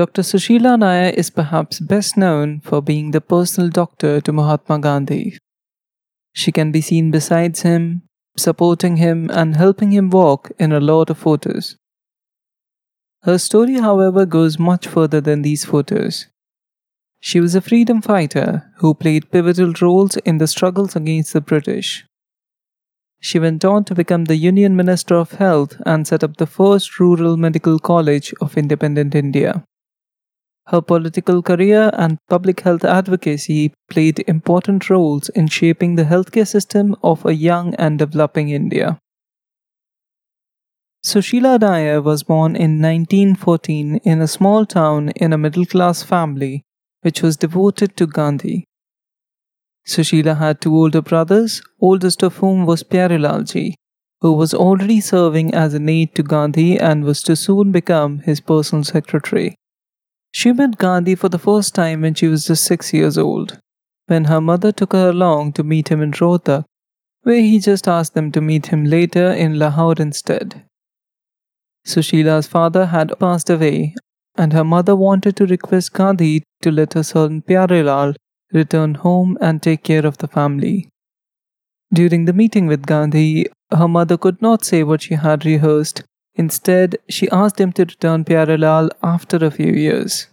Dr. Sushila Nair is perhaps best known for being the personal doctor to Mahatma Gandhi. She can be seen beside him, supporting him, and helping him walk in a lot of photos. Her story, however, goes much further than these photos. She was a freedom fighter who played pivotal roles in the struggles against the British. She went on to become the Union Minister of Health and set up the first rural medical college of independent India. Her political career and public health advocacy played important roles in shaping the healthcare system of a young and developing India. Sushila Nair was born in 1914 in a small town in a middle class family which was devoted to Gandhi. Sushila had two older brothers, oldest of whom was Pyarelalji, who was already serving as an aide to Gandhi and was to soon become his personal secretary. She met Gandhi for the first time when she was just six years old, when her mother took her along to meet him in Rohtak, where he just asked them to meet him later in Lahore instead. Sushila's father had passed away, and her mother wanted to request Gandhi to let her son Pyarelal return home and take care of the family. During the meeting with Gandhi, her mother could not say what she had rehearsed. Instead, she asked him to return Pyarelal after a few years.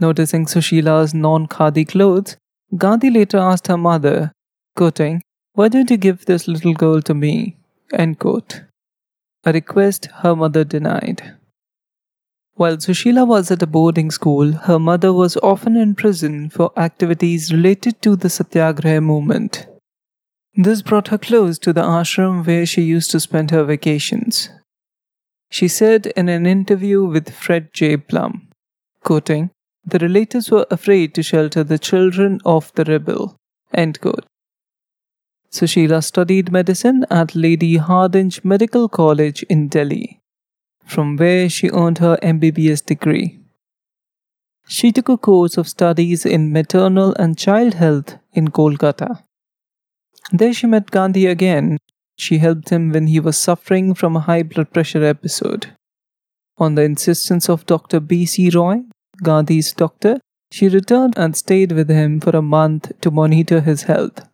Noticing Sushila's non khadi clothes, Gandhi later asked her mother, quoting, Why don't you give this little girl to me? End quote. A request her mother denied. While Sushila was at a boarding school, her mother was often in prison for activities related to the Satyagraha movement. This brought her close to the ashram where she used to spend her vacations. She said in an interview with Fred J. Blum, quoting, The relatives were afraid to shelter the children of the rebel. End quote. Sushila studied medicine at Lady Hardinge Medical College in Delhi from where she earned her MBBS degree. She took a course of studies in maternal and child health in Kolkata. There she met Gandhi again. She helped him when he was suffering from a high blood pressure episode. On the insistence of Dr. B.C. Roy, Gandhi's doctor, she returned and stayed with him for a month to monitor his health.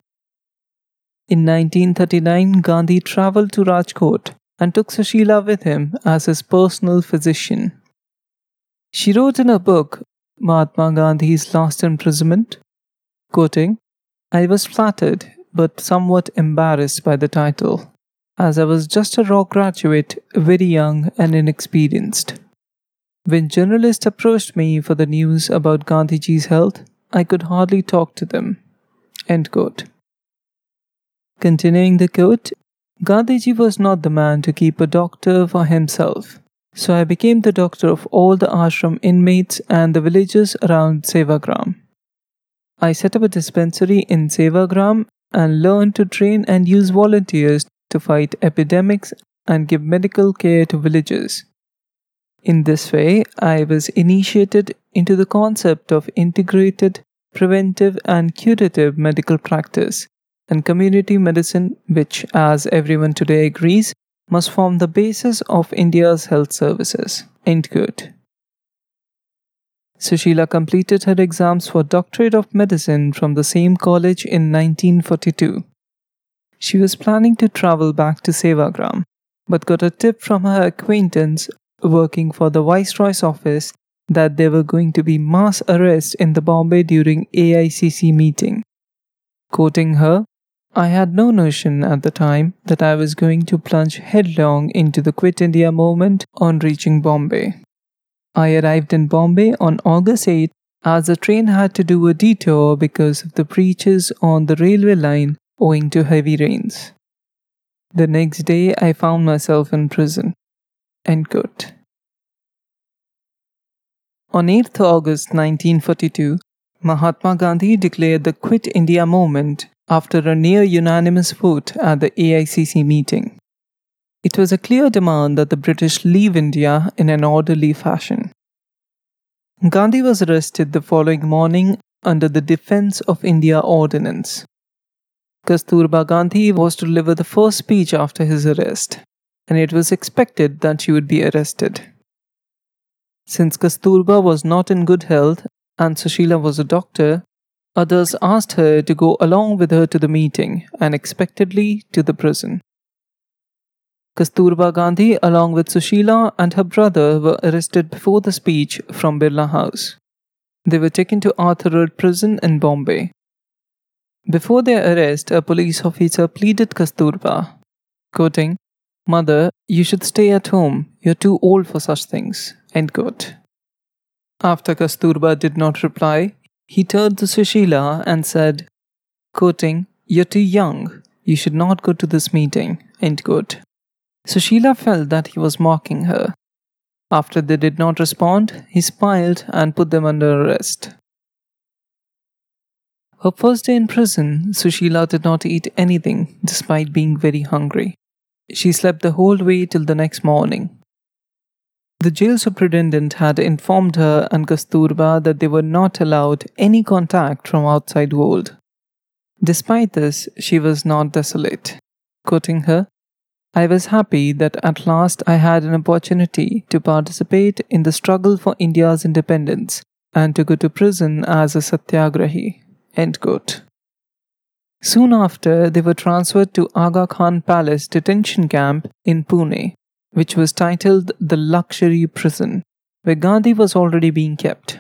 In 1939, Gandhi traveled to Rajkot and took Sushila with him as his personal physician. She wrote in her book, Mahatma Gandhi's Last Imprisonment, quoting, I was flattered but somewhat embarrassed by the title, as I was just a raw graduate, very young and inexperienced. When journalists approached me for the news about Gandhiji's health, I could hardly talk to them. End quote. Continuing the quote, Gandhiji was not the man to keep a doctor for himself, so I became the doctor of all the ashram inmates and the villagers around Sevagram. I set up a dispensary in Sevagram and learn to train and use volunteers to fight epidemics and give medical care to villagers. In this way, I was initiated into the concept of integrated, preventive, and curative medical practice and community medicine, which, as everyone today agrees, must form the basis of India's health services. End quote. Sushila completed her exams for Doctorate of Medicine from the same college in 1942. She was planning to travel back to Sevagram, but got a tip from her acquaintance working for the Viceroy's office that there were going to be mass arrests in the Bombay during AICC meeting. Quoting her, I had no notion at the time that I was going to plunge headlong into the Quit India movement on reaching Bombay. I arrived in Bombay on August 8 as the train had to do a detour because of the breaches on the railway line owing to heavy rains. The next day, I found myself in prison. End quote. On 8th August 1942, Mahatma Gandhi declared the Quit India movement after a near unanimous vote at the AICC meeting. It was a clear demand that the British leave India in an orderly fashion. Gandhi was arrested the following morning under the Defence of India Ordinance. Kasturba Gandhi was to deliver the first speech after his arrest, and it was expected that she would be arrested. Since Kasturba was not in good health and Sushila was a doctor, others asked her to go along with her to the meeting and expectedly to the prison. Kasturba Gandhi, along with Sushila and her brother, were arrested before the speech from Birla House. They were taken to Arthur Road Prison in Bombay. Before their arrest, a police officer pleaded Kasturba, quoting, Mother, you should stay at home. You're too old for such things. End quote. After Kasturba did not reply, he turned to Sushila and said, quoting, You're too young. You should not go to this meeting. End quote. Sushila felt that he was mocking her. After they did not respond, he smiled and put them under arrest. Her first day in prison, Sushila did not eat anything despite being very hungry. She slept the whole way till the next morning. The jail superintendent had informed her and Kasturba that they were not allowed any contact from outside world. Despite this, she was not desolate. Quoting her, I was happy that at last I had an opportunity to participate in the struggle for India's independence and to go to prison as a satyagrahi. Soon after, they were transferred to Aga Khan Palace detention camp in Pune, which was titled the Luxury Prison, where Gandhi was already being kept.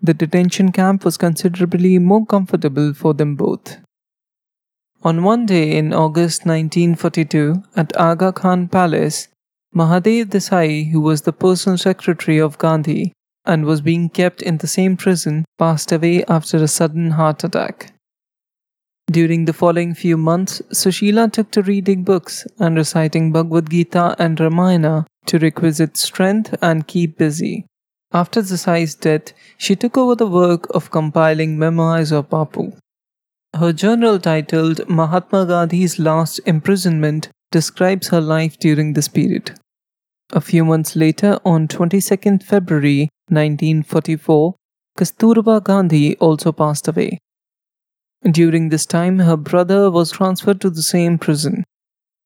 The detention camp was considerably more comfortable for them both. On one day in August 1942, at Aga Khan Palace, Mahadev Desai, who was the personal secretary of Gandhi and was being kept in the same prison, passed away after a sudden heart attack. During the following few months, Sushila took to reading books and reciting Bhagavad Gita and Ramayana to requisite strength and keep busy. After Desai's death, she took over the work of compiling memoirs of Bapu. Her journal titled Mahatma Gandhi's Last Imprisonment describes her life during this period. A few months later, on 22nd February 1944, Kasturba Gandhi also passed away. During this time, her brother was transferred to the same prison.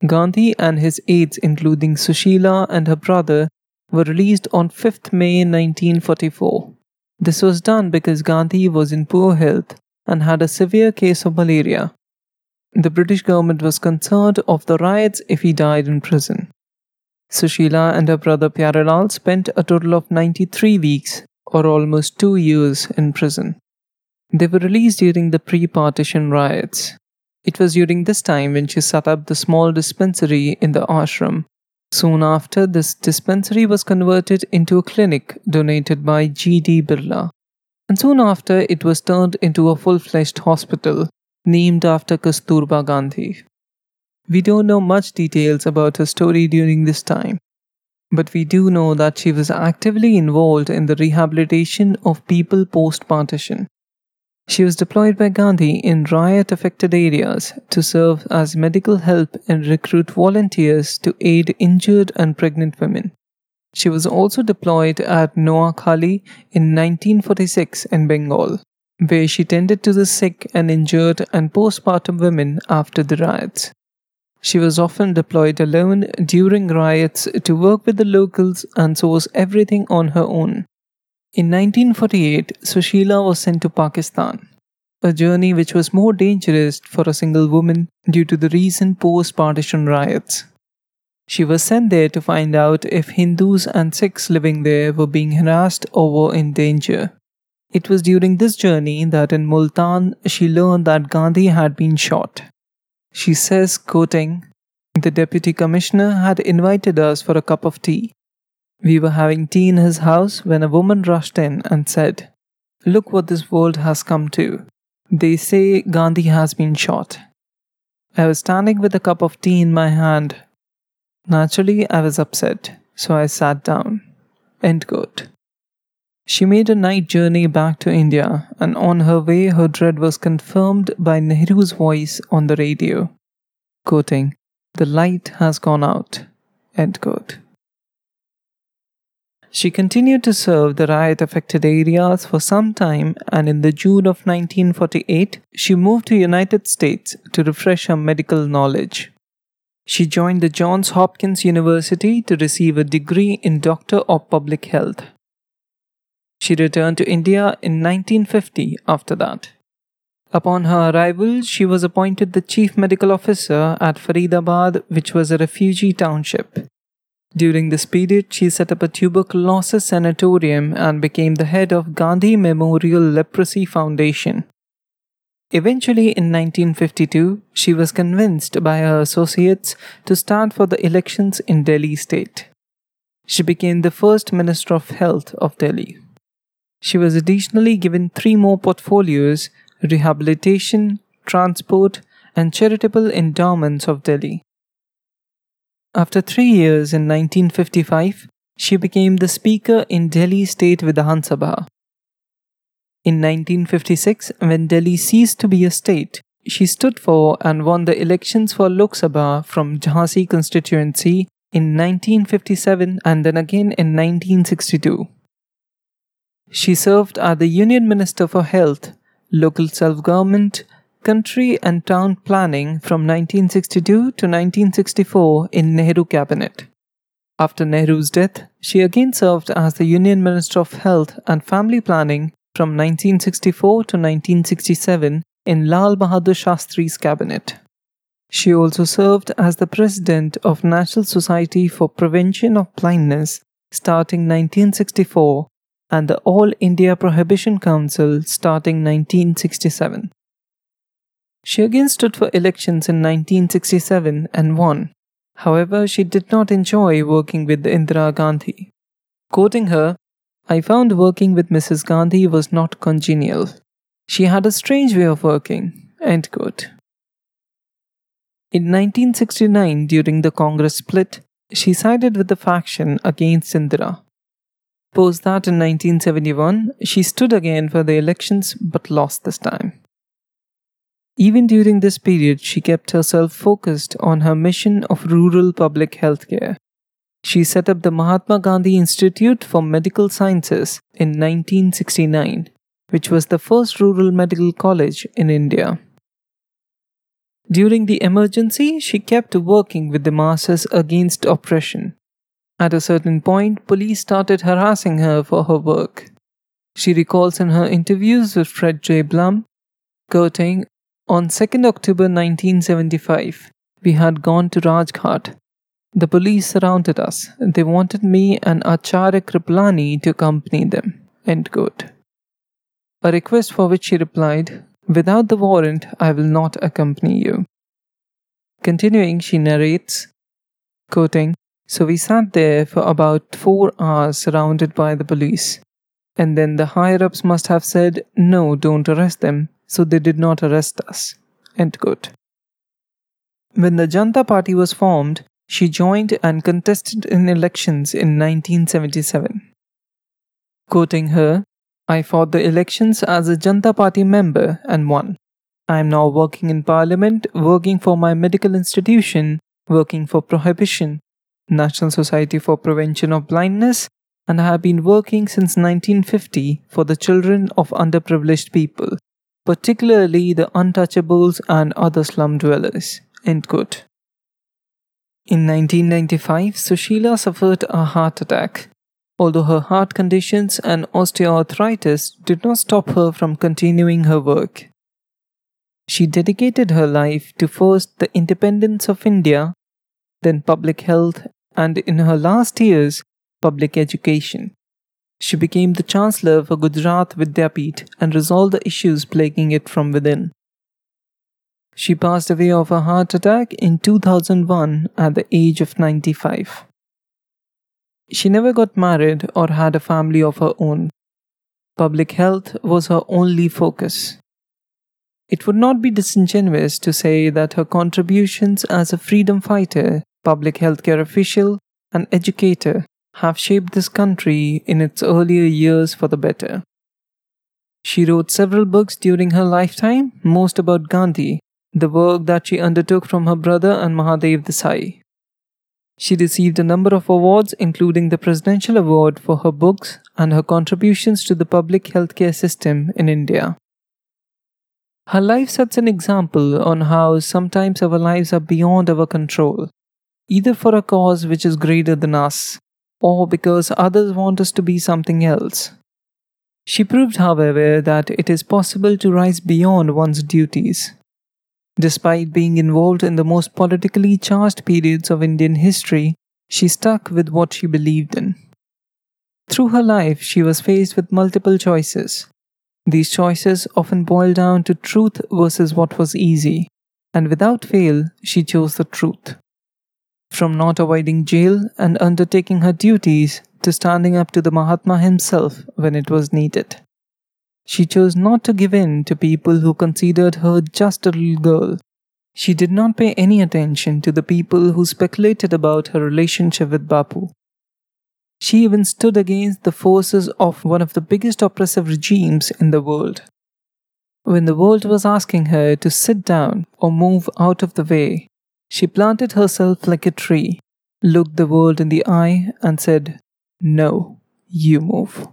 Gandhi and his aides, including Sushila and her brother, were released on 5th May 1944. This was done because Gandhi was in poor health and had a severe case of malaria. The British government was concerned of the riots if he died in prison. Sushila and her brother Pyarelal spent a total of 93 weeks, or almost two years, in prison. They were released during the pre partition riots. It was during this time when she set up the small dispensary in the ashram. Soon after, this dispensary was converted into a clinic donated by G.D. Birla and soon after it was turned into a full fledged hospital named after Kasturba Gandhi. We don't know much details about her story during this time, but we do know that she was actively involved in the rehabilitation of people post partition. She was deployed by Gandhi in riot affected areas to serve as medical help and recruit volunteers to aid injured and pregnant women. She was also deployed at Noakhali in 1946 in Bengal, where she tended to the sick and injured and postpartum women after the riots. She was often deployed alone during riots to work with the locals and source everything on her own. In 1948, Sushila was sent to Pakistan, a journey which was more dangerous for a single woman due to the recent post partition riots. She was sent there to find out if Hindus and Sikhs living there were being harassed or were in danger. It was during this journey that in Multan she learned that Gandhi had been shot. She says, quoting, The deputy commissioner had invited us for a cup of tea. We were having tea in his house when a woman rushed in and said, Look what this world has come to. They say Gandhi has been shot. I was standing with a cup of tea in my hand Naturally, I was upset, so I sat down. End quote. She made a night journey back to India, and on her way, her dread was confirmed by Nehru's voice on the radio, quoting, The light has gone out. End quote. She continued to serve the riot affected areas for some time and in the June of 1948 she moved to United States to refresh her medical knowledge. She joined the Johns Hopkins University to receive a degree in Doctor of Public Health. She returned to India in 1950 after that. Upon her arrival, she was appointed the chief medical officer at Faridabad, which was a refugee township. During this period, she set up a tuberculosis sanatorium and became the head of Gandhi Memorial Leprosy Foundation. Eventually, in 1952, she was convinced by her associates to stand for the elections in Delhi state. She became the first Minister of Health of Delhi. She was additionally given three more portfolios rehabilitation, transport, and charitable endowments of Delhi. After three years in 1955, she became the Speaker in Delhi State Vidhan Sabha. In 1956, when Delhi ceased to be a state, she stood for and won the elections for Lok Sabha from Jhansi constituency in 1957 and then again in 1962. She served as the Union Minister for Health, Local Self Government, Country and Town Planning from 1962 to 1964 in Nehru cabinet. After Nehru's death, she again served as the Union Minister of Health and Family Planning from 1964 to 1967 in Lal Bahadur Shastri's cabinet. She also served as the president of National Society for Prevention of Blindness starting 1964 and the All India Prohibition Council starting 1967. She again stood for elections in 1967 and won. However, she did not enjoy working with Indira Gandhi. Quoting her, I found working with Mrs. Gandhi was not congenial. She had a strange way of working. End quote. In 1969, during the Congress split, she sided with the faction against Indira. Post that in 1971, she stood again for the elections but lost this time. Even during this period, she kept herself focused on her mission of rural public health care. She set up the Mahatma Gandhi Institute for Medical Sciences in 1969, which was the first rural medical college in India. During the emergency, she kept working with the masses against oppression. At a certain point, police started harassing her for her work. She recalls in her interviews with Fred J. Blum, quoting, On 2nd October 1975, we had gone to Rajghat. The police surrounded us. They wanted me and Acharya Kripalani to accompany them. End quote. A request for which she replied, Without the warrant, I will not accompany you. Continuing, she narrates, quoting, so we sat there for about four hours surrounded by the police. And then the higher ups must have said, No, don't arrest them, so they did not arrest us. End quote. When the Janata Party was formed, she joined and contested in elections in 1977. Quoting her, I fought the elections as a Janata Party member and won. I am now working in Parliament, working for my medical institution, working for prohibition, National Society for Prevention of Blindness, and I have been working since 1950 for the children of underprivileged people, particularly the untouchables and other slum dwellers. End quote. In 1995, Sushila suffered a heart attack. Although her heart conditions and osteoarthritis did not stop her from continuing her work. She dedicated her life to first the independence of India then public health, and in her last years, public education. She became the Chancellor for Gujarat Vidyapeeth and resolved the issues plaguing it from within. She passed away of a heart attack in 2001 at the age of 95. She never got married or had a family of her own. Public health was her only focus. It would not be disingenuous to say that her contributions as a freedom fighter public healthcare official, and educator have shaped this country in its earlier years for the better. She wrote several books during her lifetime, most about Gandhi, the work that she undertook from her brother and Mahadev Desai. She received a number of awards, including the Presidential Award for her books and her contributions to the public healthcare system in India. Her life sets an example on how sometimes our lives are beyond our control either for a cause which is greater than us, or because others want us to be something else. She proved, however, that it is possible to rise beyond one's duties. Despite being involved in the most politically charged periods of Indian history, she stuck with what she believed in. Through her life, she was faced with multiple choices. These choices often boiled down to truth versus what was easy, and without fail, she chose the truth. From not avoiding jail and undertaking her duties to standing up to the Mahatma himself when it was needed. She chose not to give in to people who considered her just a little girl. She did not pay any attention to the people who speculated about her relationship with Bapu. She even stood against the forces of one of the biggest oppressive regimes in the world. When the world was asking her to sit down or move out of the way, she planted herself like a tree, looked the world in the eye, and said, No, you move.